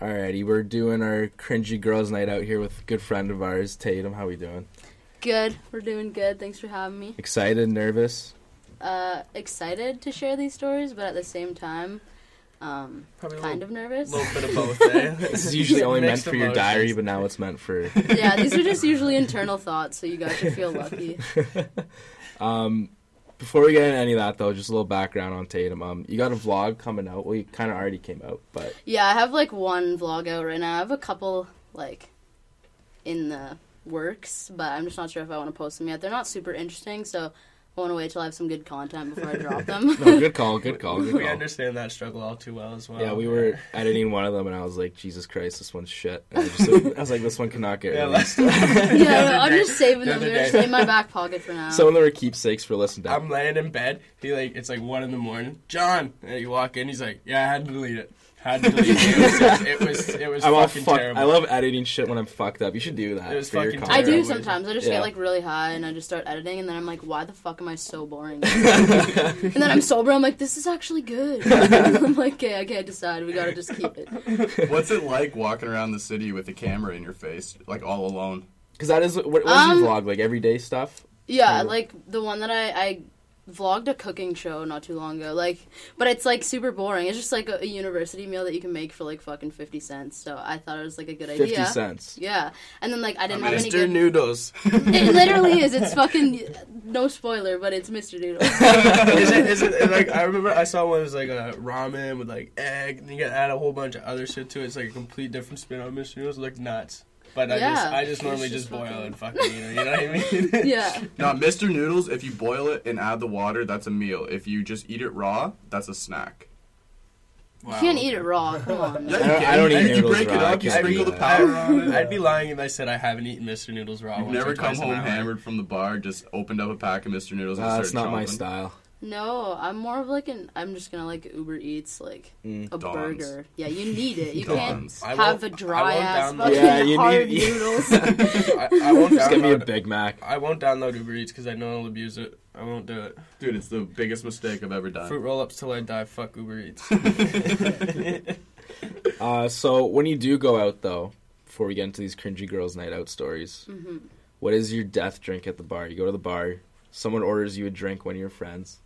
Alrighty, we're doing our cringy girls' night out here with a good friend of ours, Tatum. How are we doing? Good. We're doing good. Thanks for having me. Excited, nervous? Uh, excited to share these stories, but at the same time, um, Probably kind little, of nervous. A little bit of both. Eh? This is usually only meant Mixed for your diary, but now it's meant for. yeah, these are just usually internal thoughts, so you guys should feel lucky. um, before we get into any of that, though, just a little background on Tatum. Um, you got a vlog coming out. Well, you kind of already came out, but Yeah, I have like one vlog out right now. I have a couple like in the works, but I'm just not sure if I want to post them yet. They're not super interesting, so I want to wait till I have some good content before I drop them. no, good call, good call, good We call. understand that struggle all too well as well. Yeah, we were editing one of them, and I was like, "Jesus Christ, this one's shit." And I, just, I was like, "This one cannot get Yeah, released." like- yeah, I'm just saving the them. They're just in my back pocket for now. Some of them are keepsakes for listening to. I'm laying in bed. He like it's like one in the morning. John, and you walk in. He's like, "Yeah, I had to delete it. Had to delete it. It was it was it was I'm all fucking fucked. terrible." I love editing shit when I'm fucked up. You should do that. It was for your fucking content. I do terrible. sometimes. I just Yeah. get like really high and I just start editing, and then I'm like, why the fuck am I so boring? and then I'm sober. I'm like, this is actually good. I'm like, okay, I can't decide. We gotta just keep it. What's it like walking around the city with a camera in your face, like all alone? Because that is what, what was Um, your vlog like? Everyday stuff. Yeah, Cool. like the one that I, I vlogged a cooking show not too long ago. Like, but it's like super boring. It's just like a, a university meal that you can make for like fucking fifty cents. So I thought it was like a good Fifty idea. cents. Yeah, and then like I didn't have any Mr. good. Noodles. it literally is. It's fucking no spoiler, but it's Mr. Noodles. is it? Is it like I remember I saw one that was like a ramen with like egg, and you gotta add a whole bunch of other shit to it. It's like a complete different spin on Mr. Noodles. Like nuts. But I just I just normally just just boil fucking- and fucking eat it. You know what I mean? yeah. Now, Mr. Noodles, if you boil it and add the water, that's a meal. If you just eat it raw, that's a snack. You can't eat it raw. Come on. Yeah, I don't- you I don't can. eat You noodles break it raw. I up, you sprinkle the powder on it. I'd be lying if I said I haven't eaten Mr. Noodles raw. You've once never or come twice home hammered from the bar, just opened up a pack of Mr. Noodles and Uh, started that's not my style. No, I'm more of like an. I'm just gonna like Uber Eats like Mm. a Dons. burger. Yeah, you need it. You Dons. Can't have a dry ass download- fucking Yeah, you hard need- noodles. I, I won't Just get me a. Big Mac. I won't download Uber Eats because I know I'll abuse it. I won't do it. Dude, it's the biggest mistake I've ever done. Fruit roll ups till I die. Fuck Uber Eats. Uh, so when you do go out though, before we get into these cringy girls' night out stories, hmm what is your death drink at the bar? You go to the bar, someone orders you a drink, one of your friends,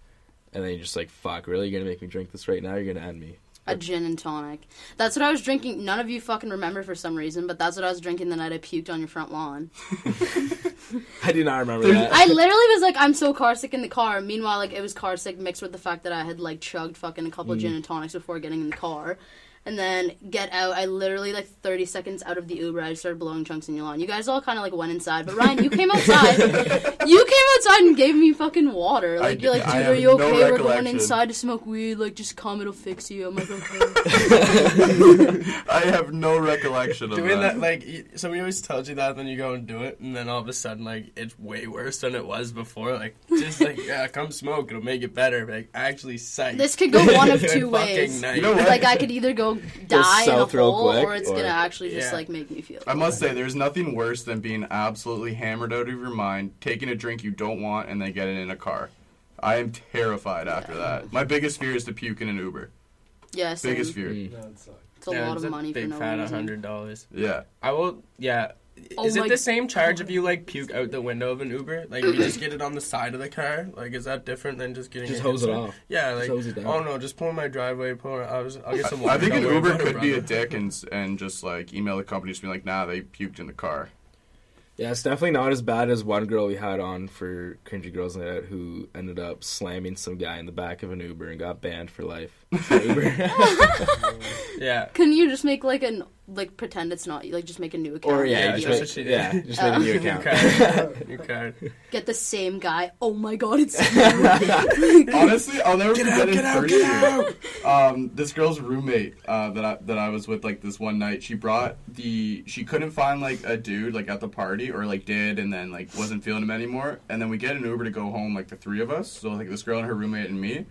and then you're just like, "Fuck, really? You're gonna make me drink this right now? You're gonna end me." A gin and tonic. That's what I was drinking. None of you fucking remember for some reason, but that's what I was drinking the night I puked on your front lawn. I do not remember that. I literally was like, I'm so car sick in the car. Meanwhile, like it was car sick mixed with the fact that I had like chugged fucking a couple of Mm. gin and tonics before getting in the car. And then get out. I literally like 30 seconds out of the Uber, I started blowing chunks in your lawn. You guys all kind of like went inside, but Ryan, you came outside. you came outside and gave me fucking water. I Like you're like, dude, are you no okay? We're going inside to smoke weed. Like just come, it'll fix you. I'm like, okay. I have no recollection of Doing that. that, like, y- somebody always tells you that, then you go and do it, and then all of a sudden, like, it's way worse than it was before. Like, just like, yeah, come smoke, it'll make it better. Like, actually, psych. this could go one of two ways. night. You know what? Like I could either go die in a south real hole, quick, or it's or- gonna actually just Yeah. like make me feel. I must say, there's nothing worse than being absolutely hammered out of your mind, taking a drink you don't want, and then getting in a car. I am terrified after that. My biggest fear is to puke in an Uber. Yeah. Biggest fear. Mm. It's a Yeah, lot it's of money big for no fat reason. hundred dollars. Yeah. I will. Yeah. Oh is it the same charge if you like puke out the window of an Uber? Like you just get it on the side of the car? Like is that different than just getting Just it hose it off. Yeah, Just like hose it down. oh no, just pull in my driveway. Pull. In, I was. I'll get some Water, I think an Uber about it, could be a dick and, and just like email the company just be like, nah, they puked in the car. Yeah, it's definitely not as bad as one girl we had on for Cringy Girls Night Out who ended up slamming some guy in the back of an Uber and got banned for life. For Uber. Yeah. Can you just make like an like pretend it's not like just make a new account? or yeah, Yeah, you just make, she did. yeah, just make a new New account. card. New card. Get the same guy. Oh my god, it's Honestly, I'll never Get forget out, in get out, first get year. Um, this girl's roommate uh, that I that I was with like this one night, she brought the she couldn't find like a dude like at the party or like did and then like wasn't feeling him anymore. And then we get an Uber to go home like the three of us, so like this girl and her roommate and me.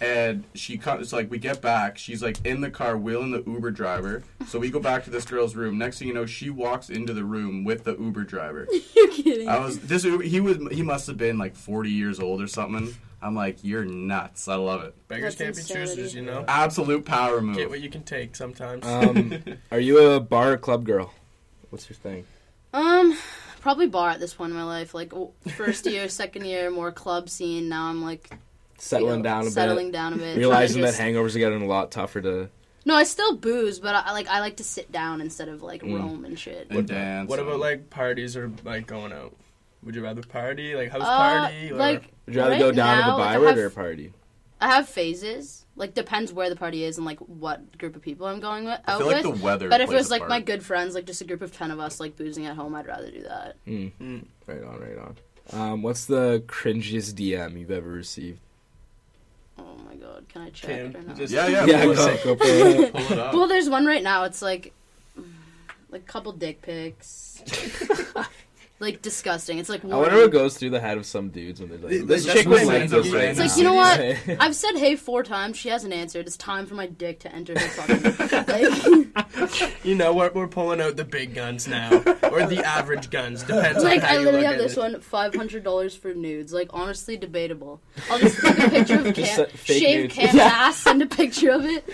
And she comes like we get back, she's like in the car wheeling the Uber driver. So we go back to this girl's room. Next thing you know, she walks into the room with the Uber driver. You're kidding. I was this Uber, he was he must have been like 40 years old or something. I'm like, you're nuts. I love it. Beggars That's can't be choosers, you know. Absolute power move. Get what you can take sometimes. Um, are you a bar or club girl? What's your thing? Um, probably bar at this point in my life. Like first year, second year, more club scene. Now I'm like Settling you know, down a settling bit. down a bit. Realizing trying that hangovers are getting a lot tougher to. No, I still booze, but I like I like to sit down instead of like Mm. roam and shit. and dance. what about like parties or like going out? Would you rather party, like house Uh, party, or like Would you rather Right go down now, to the like, I Byward have- or a party? I have phases. Like depends where the party is and like what group of people I'm going with, I out feel with. like the weather. but if it was like part. my good friends, like just a group of ten of us, like boozing at home, I'd rather do that. Mm. Mm. Right on, right on. Um, what's the cringiest DM you've ever received? Oh my god, can I check Cam, it or not? just- Yeah, yeah. Yeah, pull, go, it go for it. up. pull it up. Well, there's one right now. It's like, like couple dick pics. like disgusting. It's like I wonder what goes through the head of some dudes when they're like, Like, "This chick what was I like mean. this It's right like, now." you know what? I've said hey four times. She hasn't answered. It's time for my dick to enter her fucking. like, you know, we're, we're pulling out the big guns now, or the average guns, depends like on how I you literally look have at this it. one five hundred dollars for nudes. Like honestly, debatable. I'll just take a picture of Just Cam, set shave nudes. Cam's ass, send a picture of it,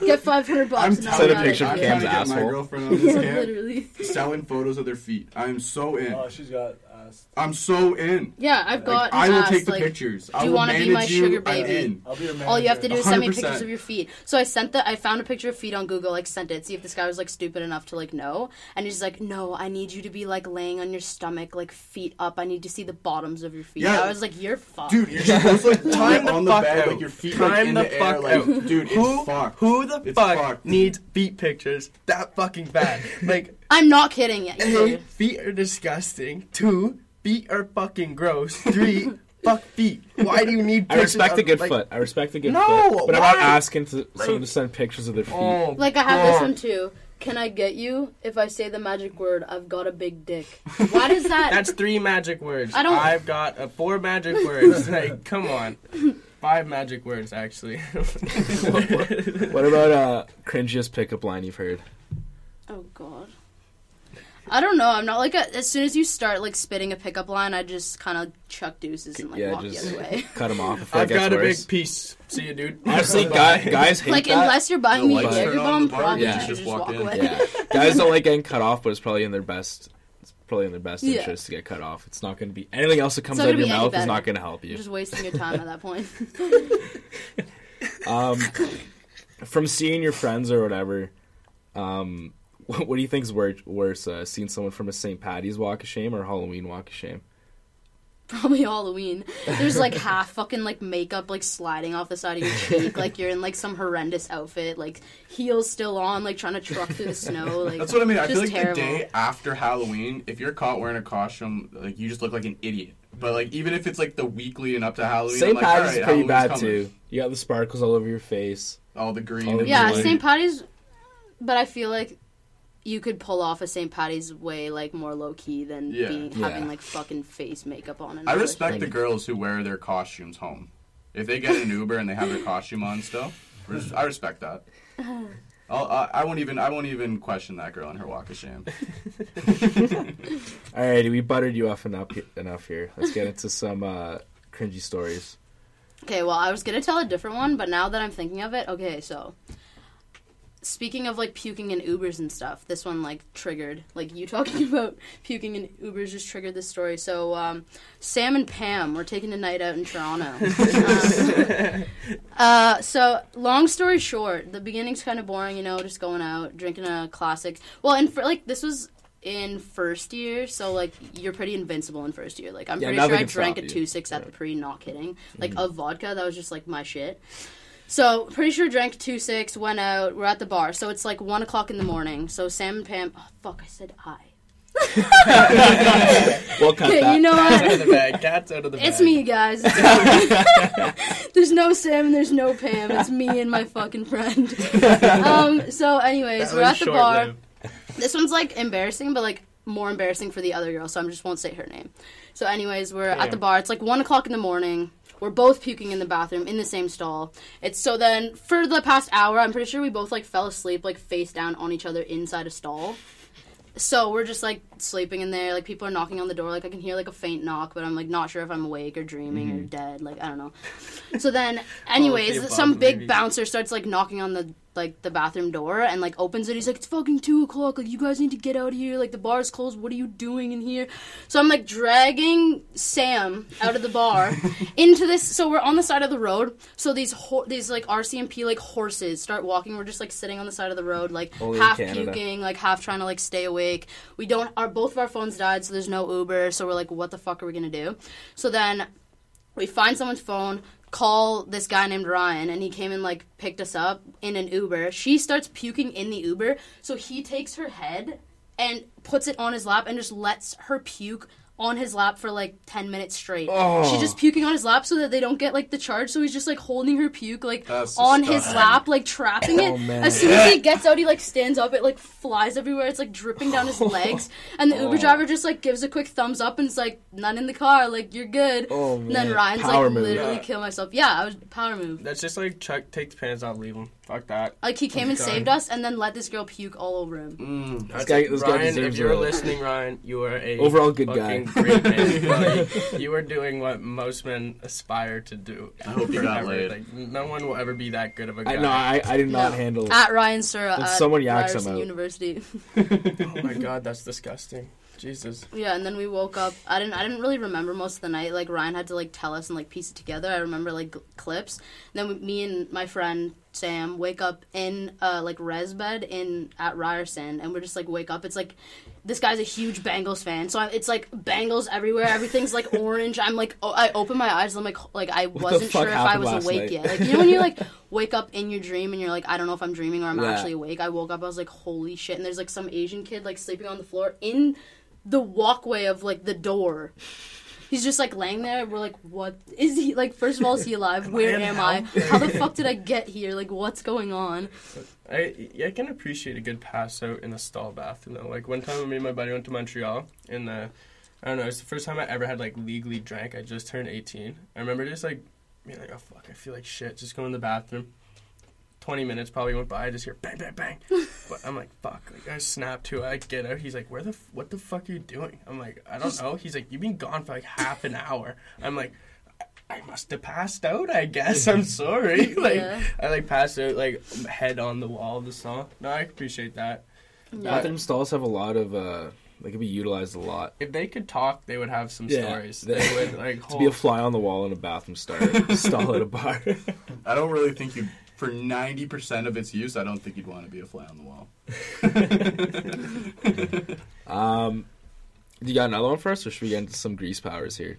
get five hundred bucks. I'm and I'll Send a picture of I'm Yeah. trying Cam's to get my asshole. girlfriend on this camp. Literally. Selling photos of their feet. I'm so in. Oh, she's got ass. I'm so in. Yeah, I've got. Like, I will asked, take the like, pictures. I do you will wanna be manage my you. sugar I'm baby? in. I'll be your manager. All you have to do is send me 100%. pictures of your feet. So I sent the I found a picture of feet on Google, like sent it, see if this guy was like stupid enough to like know. And he's like, No, I need you to be like laying on your stomach, like feet up. I need to see the bottoms of your feet. Yeah. I was like, You're fucked. Dude, you're supposed to like Time time the on the fuck bed, out. like your feet Time like in the the, air, fuck like out. dude, Who, fucked. who the It's fuck fucked. needs feet pictures that fucking bad? Like, I'm not kidding yet. A, feet are disgusting. Two, feet are fucking gross. Three, fuck feet. Why do you need I pictures respect a of, good like, foot. I respect a good No, foot. But I'm not why? asking to, someone to send pictures of their feet. Oh, Like I have this God. one too. Can I get you if I say the magic word? I've got a big dick. Why does that? That's three magic words. I don't- I've got uh, four magic words. like, come on. Five magic words, actually. What about uh cringiest pickup line you've heard? oh god. I don't know. I'm not like a, as soon as you start like spitting a pickup line, I just kind of chuck deuces and like Yeah, walk just- the other way. Cut him off. I feel I've got that's a worse. big piece. See you, dude. Honestly, guy, guys hate like that. unless you're buying The me lights Jaeger turn on bomb, in the bar, probably you you just should just walk walk in. away. yeah, guys don't like getting cut off, but it's probably in their best. It's probably in their best Yeah. interest to get cut off. It's not going to be anything else that comes out of your be any mouth is not going to help You're just wasting your time at that point. Um, from seeing your friends or whatever, um, what, what do you think is wor- worse? Uh, seeing someone from a St. Patty's Walk of Shame or Halloween Walk of Shame? Probably Halloween. There's like half fucking like makeup like sliding off the side of your cheek, like you're in like some horrendous outfit, like heels still on, like trying to truck through the snow. Like That's what I mean. I feel just like terrible. the day after Halloween, if you're caught wearing a costume, like you just look like an idiot. But like even if it's like the weekly and up to Halloween, St. Like, Patty's alright, is pretty Halloween's bad coming. too. You got the sparkles all over your face. All the green. And Yeah. St. Patty's, but I feel like you could pull off a St. Patty's way like more low key than Yeah. being Yeah. having like fucking face makeup on. And I all this respect shit. the girls who wear their costumes home. If they get an Uber and they have their costume on still, res- I respect that. I'll, I, I won't even I won't even question that girl in her walk of shame. Alrighty, we buttered you up enough enough here. Let's get into some uh, cringy stories. Okay, well, I was gonna tell a different one, but now that I'm thinking of it, okay, so speaking of like puking in Ubers and stuff, this one like triggered like you talking about puking in Ubers just triggered this story. So um, Sam and Pam were taking a night out in Toronto. Um, uh, so long story short, the beginning's kind of boring, you know, just going out drinking a classic. Well, and for like this was. In first year, so like you're pretty invincible in first year. Like I'm Yeah, pretty sure I drank a two six at the pre, not kidding. Like of vodka, that was just like my shit. So pretty sure drank two six, went out. We're at the bar, so it's like one o'clock in the morning. So Sam and Pam, oh fuck, I said I. We'll cut Okay, that. you know Cat's out what? of the bag. Cat's out of the bag. It's me, guys. It's me. there's no Sam and there's no Pam. It's me and my fucking friend. Um. So, anyways, That we're was at the bar. short-lived. This one's like embarrassing, but like more embarrassing for the other girl, so I just won't say her name. So, anyways, we're at the bar. It's like one o'clock in the morning. We're both puking in the bathroom in the same stall. It's so then for the past hour, I'm pretty sure we both like fell asleep, like face down on each other inside a stall. so we're just like sleeping in there. Like people are knocking on the door. Like I can hear like a faint knock, but I'm like not sure if I'm awake or dreaming or mm-hmm. dead. Like I don't know. So then, anyways, oh, above, some big maybe. bouncer starts like knocking on the like the bathroom door and like opens it. He's like, "It's fucking two o'clock. Like you guys need to get out of here. Like the bar's closed. What are you doing in here?" So I'm like dragging Sam out of the bar into this. So we're on the side of the road. So these ho- these like RCMP like horses start walking. We're just like sitting on the side of the road, like in half Canada. puking, like half trying to like stay awake. We don't. Our both of our phones died, so there's no Uber. So we're like, what the fuck are we gonna do? So then we find someone's phone call this guy named ryan and he came and like picked us up in an uber. She starts puking in the uber so he takes her head and puts it on his lap and just lets her puke on his lap for like 10 minutes straight Oh. she's just puking on his lap so that they don't get like the charge so he's just like holding her puke like That's on his lap like trapping it Oh, man. as soon as he gets out he like stands up it like flies everywhere it's like dripping down his legs and the uber Oh. driver just like gives a quick thumbs up and it's like none in the car like you're good Oh and then Ryan's power like move. literally Yeah. kill myself. Yeah, I was power move. That's just like Chuck, take the pants off, leave him. Fuck that. Like he came and God. saved us, and then let this girl puke all over him. Mm. That's guy- it. this guy Ryan, if deserves you're a- listening, Ryan, you are a Overall good guy. great man. Like, you are doing what most men aspire to do. I hope you got Forever. laid. Like, no one will ever be that good of a guy. I no, I, I did not No. handle. At Ryan Sura at someone yaks him Ryerson out. University. oh my god, that's disgusting. Jesus. yeah, and then we woke up. I didn't. I didn't really remember most of the night. Like Ryan had to like tell us and like piece it together. I remember like g- clips. then we, me and my friend Sam wake up in uh like res bed in at Ryerson, and we're just like wake up. It's like this guy's a huge Bengals fan, so I, it's like Bengals everywhere. Everything's like orange. I'm like, oh, I open my eyes. I'm like, like I wasn't sure if I was awake night? yet. Like you know when you like wake up in your dream and you're like, I don't know if I'm dreaming or I'm Yeah. actually awake. I woke up. I was like, holy shit! And there's like some Asian kid like sleeping on the floor in the walkway of like the door. He's just like laying there. We're like, what is he? Like, first of all, is he alive? Where in am I? How the fuck did I get here? Like, what's going on? I I can appreciate a good pass out in a stall bath. You know, like one time me and my buddy went to Montreal, and uh, I don't know, it's the first time I ever had like legally drank. I just turned eighteen. I remember just like being like, oh fuck, I feel like shit. Just go in the bathroom. Twenty minutes probably went by. I just hear bang bang bang. but I'm like, fuck. Like I snap to it. I get out. He's like, where the f- what the fuck are you doing? I'm like, I don't know. He's like, you've been gone for like half an hour. I'm like. "I- I must have passed out, I guess. I'm sorry. like Yeah. I like passed out like head on the wall of the stall. No, I appreciate that. Yeah. Bathroom stalls have a lot of. uh They can be utilized a lot. If they could talk, they would have some Yeah. stories. They- They would like To be a fly on the wall in a bathroom star, stall at a bar. I don't really think you. For ninety percent of its use, I don't think you'd want to be a fly on the wall. um, you got another one for us, or should we get into some grease powers here?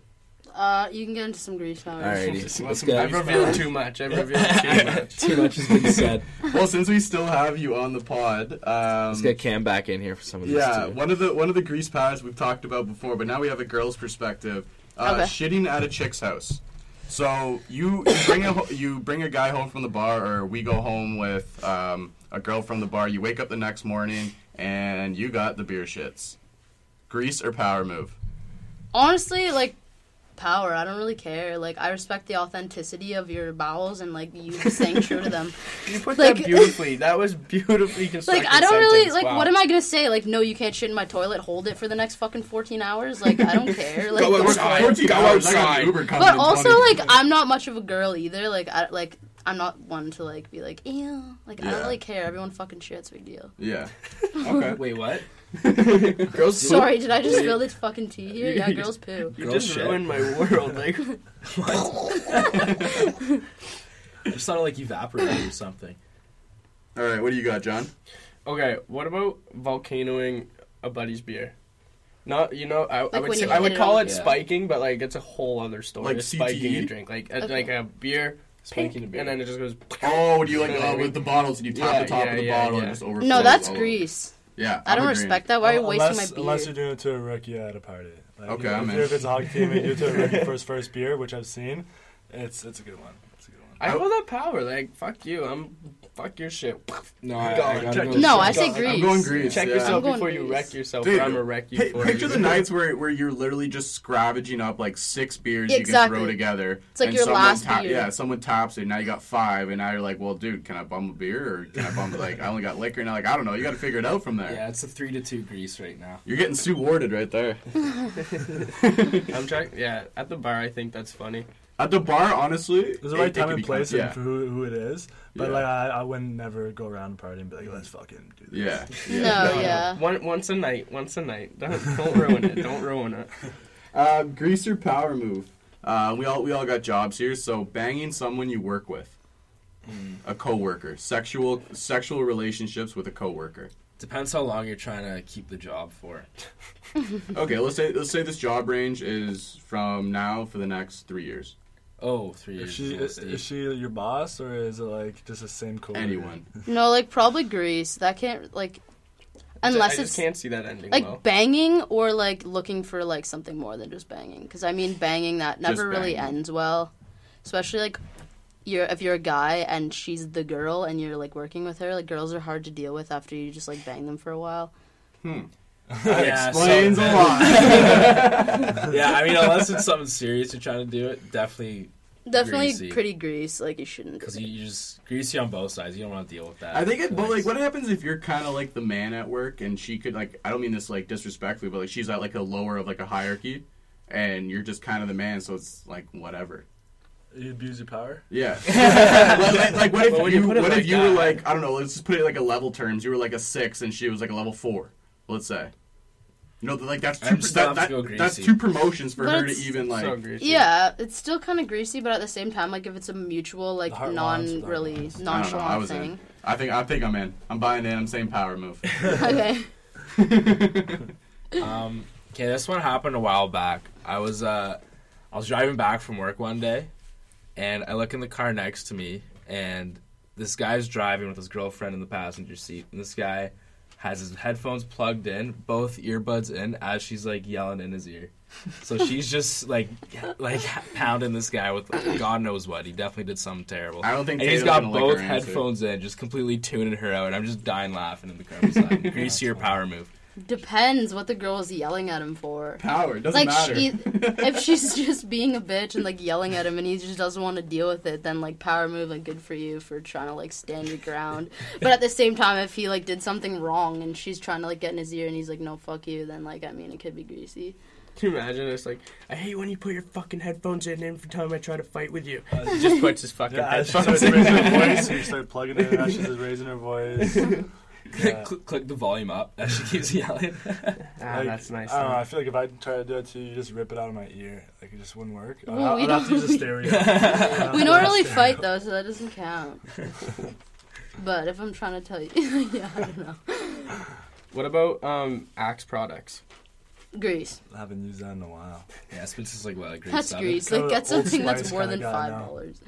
Uh, you can get into some grease powers. Alrighty, let's I've go. revealed too much. I've revealed too much. Too much has been said. well, since we still have you on the pod, um, Let's get Cam back in here for some of this yeah, too. one of the one of the grease powers we've talked about before, but now we have a girl's perspective. Uh, Okay. Shitting at a chick's house. So you, you bring a you bring a guy home from the bar, or we go home with um, a girl from the bar. You wake up the next morning and you got the beer shits. Grease or power move? Honestly, like power. I don't really care. Like I respect the authenticity of your bowels and like you staying true to them. You put Like- that beautifully. That was beautifully constructed. Like I don't really like. Wow. What am I gonna say? Like no, you can't shit in my toilet. Hold it for the next fucking fourteen hours. Like I don't care. Like Go go outside. for it. 14 Go hours, I got outside. Uber But also like I'm not much of a girl either. Like I like I'm not one to like be like ew. Like I Yeah. don't really care. Everyone fucking shits. Big deal. yeah. Okay. Wait, what? girls? Sorry, did I just spill this fucking tea here? Yeah, girls poo. You Girls just shit. ruined my world. Like I just thought it like evaporated or something. All right. What do you got, John? Okay, what about volcanoing a buddy's beer? Not, you know, I, I Like would say, you I hit would it call on- it Yeah. spiking, but like it's a whole other story. Like Just spiking CTE? a drink, like a, Okay. like a beer, Spanking a beer. and then it just goes. Oh, do you like You know what uh, with the bottles and you tap Yeah, the top yeah, of the yeah, bottle yeah. and just overflows? No, that's all over. grease. Yeah, I don't agreeing. respect that. Why are you Well, wasting unless, my beer? Unless you're doing it to a rookie at a party. Like, Okay, if, I'm in. if it's a hockey team and you do it to a rookie first first beer, which I've seen, it's it's a good one. It's a good one. I hold that power. Like fuck you. I'm fuck your shit. No, I, God, I gotta check go. this No. I say grease. I'm going grease. Check yeah. yourself I'm going before you wreck yourself. Dude, or I'm gonna wreck you Hey, for picture you. the nights where, where you're literally just scavenging up like six beers you can throw together. It's like and your last ta- beer. Yeah, someone taps it. Now you got five, and now you're like, well, dude, can I bum a beer or can I bum like I only got liquor? Now like I don't know. You got to figure it out from there. Yeah, it's a three to two grease right now. You're getting Sue Warded right there. I'm trying. Yeah, at the bar, I think that's funny. At the bar, honestly, There's a it- right it time could and place kind- and for who, who it is. But Yeah. like I, I wouldn't never go around the party and be like, let's fucking do this. Yeah. yeah. No, yeah. One once a night. Once a night. Don't don't ruin it. Don't ruin it. Uh, greaser power move. Uh, we all we all got jobs here, so banging someone you work with, a coworker, sexual sexual relationships with a coworker. Depends how long you're trying to keep the job for. Okay, let's say let's say this job range is from now for the next three years. Oh, three Is years. she, is a little is, is she your boss or is it like just the same co Anyone? No, like probably grease. That can't like unless I just it's can't see that ending like well. banging or like looking for like something more than just banging. Because I mean, banging that never Just really ends well, especially like you're if you're a guy and she's the girl and you're like working with her. Like girls are hard to deal with after you just like bang them for a while. Hmm. Yeah, Explains so- a lot. yeah, I mean, unless it's something serious you're trying to do it, definitely Definitely Greasy. pretty grease. Like you shouldn't. because you, you just greasy on both sides. You don't want to deal with that. I think it, but like, what happens if you're kind of like the man at work, and she could like, I don't mean this like disrespectfully, but like she's at like a lower of like a hierarchy, and you're just kind of the man, so it's like whatever. You abuse your power? Yeah. like, like- like, what if But you, you what like if you were like I don't know, let's just put it like a level terms. You were like a six and she was like a level four. Let's say. You know, like that's two, that, that- that's two promotions for But her to even like. so. Yeah, it's still kind of greasy, but at the same time, like if it's a mutual, like non wants, really wants. I don't know. I nonchalant in. thing. I think I think I'm in. I'm buying in. I'm saying power move. okay. Um, okay, this one happened a while back. I was uh, I was driving back from work one day, and I look in the car next to me, and this guy's driving with his girlfriend in the passenger seat, and this guy has his headphones plugged in, both earbuds in, as she's like yelling in his ear. So she's just like like pounding this guy with God knows what. He definitely did something terrible. I don't think And he's Tatum's got both headphones in, just completely tuning her out, and I'm just dying laughing in the car beside him. Greasier power move. Depends what the girl is yelling at him for. Power doesn't Like matter. she, if she's just being a bitch and like yelling at him and he just doesn't want to deal with it, then like power move like good for you for trying to like stand your ground. But at the same time, if he like did something wrong and she's trying to like get in his ear and he's like, no, fuck you, then like I mean it could be greasy. Can you imagine? It's like, I hate when you put your fucking headphones in every time I try to fight with you. Uh, he just puts his fucking Yeah, as she headphones starts in. raising her voice, you start plugging it in as she's raising her voice. Yeah. click, click the volume up as she keeps yelling. Ah, Like, that's nice. I don't know. I feel like if I try to do it too, you just rip it out of my ear. Like it just wouldn't work. I'd, we I'd have to don't use a stereo. I'd We don't really fight though, so that doesn't count. but if I'm trying to tell you, yeah, I don't know. What about um Axe products? Grease. I haven't used that in a while. yeah, it's been just like what, like grade That's grease. Like get something that's more than five dollars.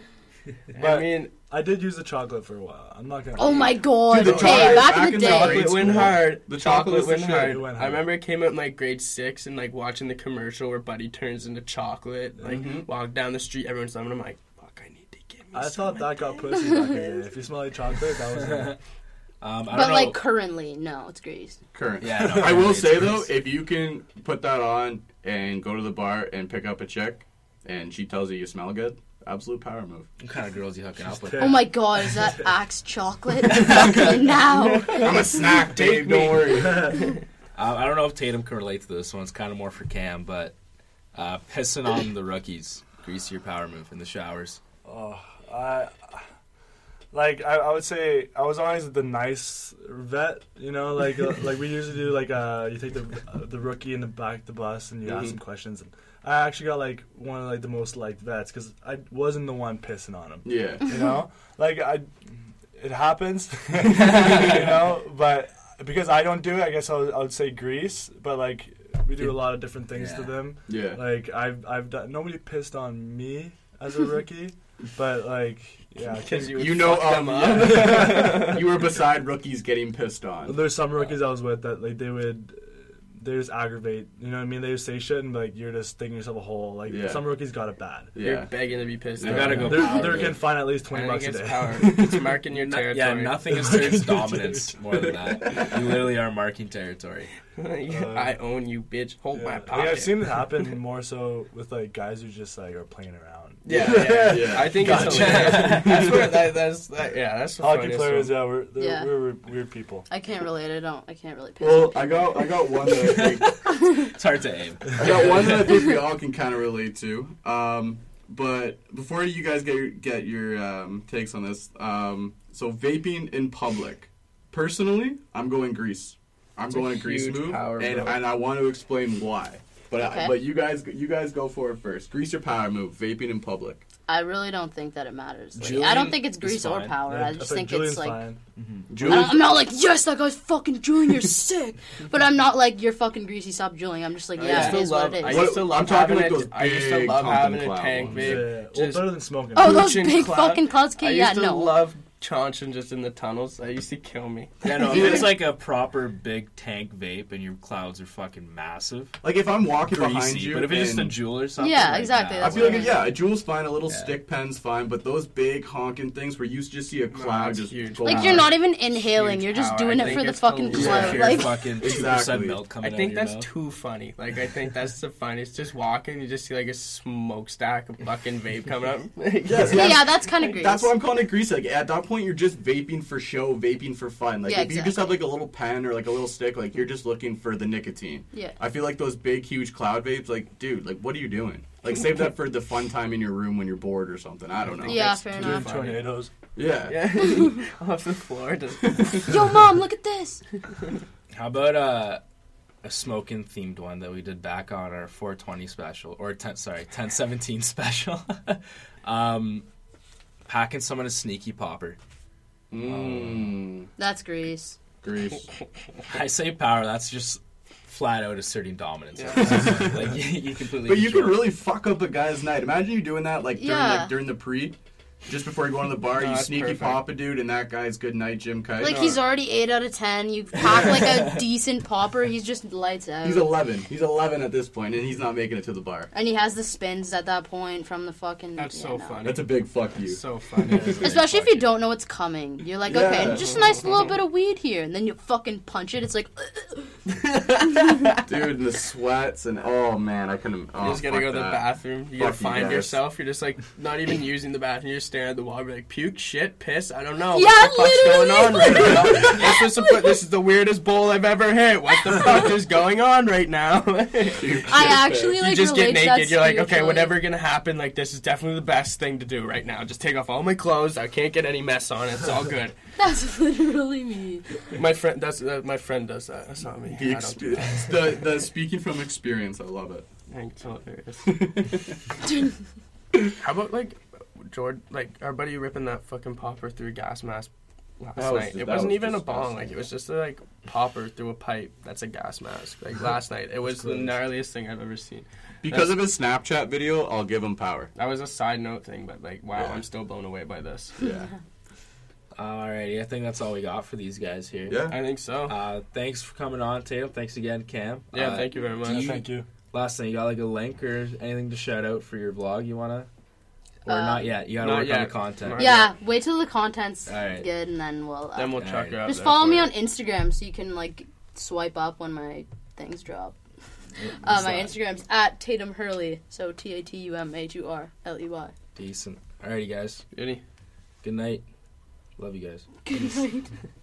I mean, I did use the chocolate for a while. I'm not gonna. Oh my god. Dude, the okay, chocolate back, back in in the the day. grade chocolate went school. hard. The chocolate chocolate was the went shit. hard. It went I hard. remember it came out in like grade six and like watching the commercial where Buddy turns into chocolate. Like Mhm. walk down the street, everyone's loving. I'm like, fuck, I need to get me. I some thought that got pussy back in the day. If you smell like chocolate, that was it. Um, I don't But know. like currently, no, it's grease. Current. Yeah, no, I will it's say grease. though, if you can put that on and go to the bar and pick up a chick, and she tells you you smell good, absolute power move. what kind of girls you hooking up with? Oh my god, is that Axe chocolate? Fuck now. I'm a snack, Dave. Don't worry. Um, I don't know if Tatum can relate to this one. It's kind of more for Cam, but uh, pissing on the rookies, greasier power move in the showers. Oh, I like I, I would say I was always the nice vet, you know, like uh, like we usually do. Like uh, you take the uh, the rookie in the back of the bus and you ask Mhm. him questions. And I actually got like one of like the most liked vets because I wasn't the one pissing on him. Yeah. You know, like I, it happens, you know, but because I don't do it, I guess I would, I would say grease. But like we do a lot of different things to them. Yeah. Like I've I've done nobody pissed on me as a rookie, but like yeah, I Because you, You know, fuck um, them up. you were beside rookies getting pissed on. there's some rookies I was with that like they would they just aggravate. You know what I mean? They just say shit and like you're just digging yourself a hole. Like Yeah. some rookies got it bad. You're Yeah. begging to be pissed. You off. gotta go They're, power, they're getting fined at least twenty bucks a day. power. It's marking your territory. yeah, nothing asserts dominance more than that. You literally are marking territory. Uh, I own you, bitch. Hold Yeah. my Like, pocket. I've seen it happen more so with like guys who just like are playing around. Yeah, yeah, Yeah. I think Gotcha. it's hilarious. That's where that, that's that, yeah, that's the Hockey players, one. yeah, we're they're, Yeah. we're, we're weird people. I can't relate. I don't. I can't really. Piss Well, I got I got one that I think It's hard to aim. I got one that I think we all can kind of relate to. Um, but before you guys get your, get your um, takes on this, um, so vaping in public. Personally, I'm going grease. I'm It's going a Grease huge move, and, move. and I want to explain why. But I, but you guys you guys go for it first. Grease your power move. Vaping in public. I really don't think that it matters. Like, I don't think it's grease or power. Yeah, I just think Juuling's it's like. fine. Mm-hmm. I Juuling, don't, I'm not like yes, that guy's fucking Juuling. You're sick, but I'm not like you're fucking greasy. Stop Juuling. I'm just like yeah, used it love, what it I is. What- used to love I'm talking having like a, those I used to big love Compton having a tank ones. Yeah, well, better than smoking. Oh, those big cloud. fucking clouds. I Okay, used yeah, to no. love chaunching just in the tunnels. That used to kill me. Yeah, no, if it's like a proper big tank vape and your clouds are fucking massive, like if I'm walking behind you, But if it's just a Juul or something, Yeah, like, exactly, nah, I feel like what yeah, a Juul's fine, a little Yeah. stick pen's fine, but those big honking things where you just see a cloud it's just huge. go Like out. you're not even inhaling. Huge You're just power. doing it for the fucking cloud. clout. pure Like fucking Exactly. percent milk I think that's mouth. too funny. Like I think that's the funniest. Just walking, you just see like a smokestack of fucking vape coming up. Yes, yeah, yes. that's kind of grease. That's why I'm calling it greasy. Like at that point, you're just vaping for show, vaping for fun. Like Yeah, if you just have like a little pen or like a little stick, like you're just looking for the nicotine. Yeah. I feel like those big, huge cloud vapes, like dude, like what are you doing? Like save that for the fun time in your room when you're bored or something. I don't know. Yeah, That's fair enough. funny. Tornadoes. Yeah. Yeah, off the floor. Yo, mom, look at this. How about uh, a smoking themed one that we did back on our 420 special or 10 sorry 1017 special? um, packing someone a sneaky popper. Mmm. That's grease. Grease. I say power. That's just flat out asserting dominance. Yeah. like you, you completely. But you control- could really fuck up a guy's night. Imagine you doing that like during Yeah. like during the pre, just before you go on the bar, No, you that's sneaky perfect. pop a dude, and that guy's good night, Jim Kite. Like he's already eight out of ten. You pack like a decent popper. He's just lights out. He's 11. He's 11 at this point, and he's not making it to the bar. and he has the spins at that point from the fucking. That's yeah, so no. funny. That's a big fuck you. so funny. Especially if you don't know what's coming. You're like, Yeah. okay, just a nice little bit of weed here, and then you fucking punch it. It's like, Dude, and the sweats, and oh man, I couldn't. Oh, You just oh, gotta go to the that. bathroom. You gotta Fuck you find guys. yourself. You're just like not even using the bathroom. You're just staring at the wall. You're like puke, shit, piss. I don't know. Yeah, what the fuck's going on right now? this, is the, this is the weirdest bowl I've ever hit. What the fuck is going on right now? I actually like you just get naked. You're like, okay, spiritually. whatever gonna happen. Like this is definitely the best thing to do right now. Just take off all my clothes. I can't get any mess on it. It's all good. That's literally me. My friend, that's uh, my friend does that. That's not me. The, I don't do that. exp- the the speaking from experience, I love it. Thanks, hilarious. How about like Jordan, like our buddy ripping that fucking popper through a gas mask last was- night? It wasn't was even a bong, like it was just a like popper through a pipe. That's a gas mask. Like last night, it was the gnarliest thing I've ever seen. Because of his Snapchat video, I'll give him power. That was a side note thing, but like, wow, Yeah. I'm still blown away by this. Yeah. Alrighty, I think that's all we got for these guys here. Yeah. I think so. Uh, thanks for coming on, Tatum. Thanks again, Cam. yeah, Uh, thank you very much. you- Thank you. Last thing, you got like a link or anything to shout out for your vlog you wanna? Or Uh, not yet? You gotta not work on the content. Not Yeah, wait till the content's Alright. good, and then we'll. Uh, then we'll check chuck her out. just follow me you. on Instagram so you can like swipe up when my things drop. Uh, my that? Instagram's at Tatum Hurley, so T A T U M H U R L E Y. Decent. Alrighty, guys. Goody. Good night. Love you guys. Good night.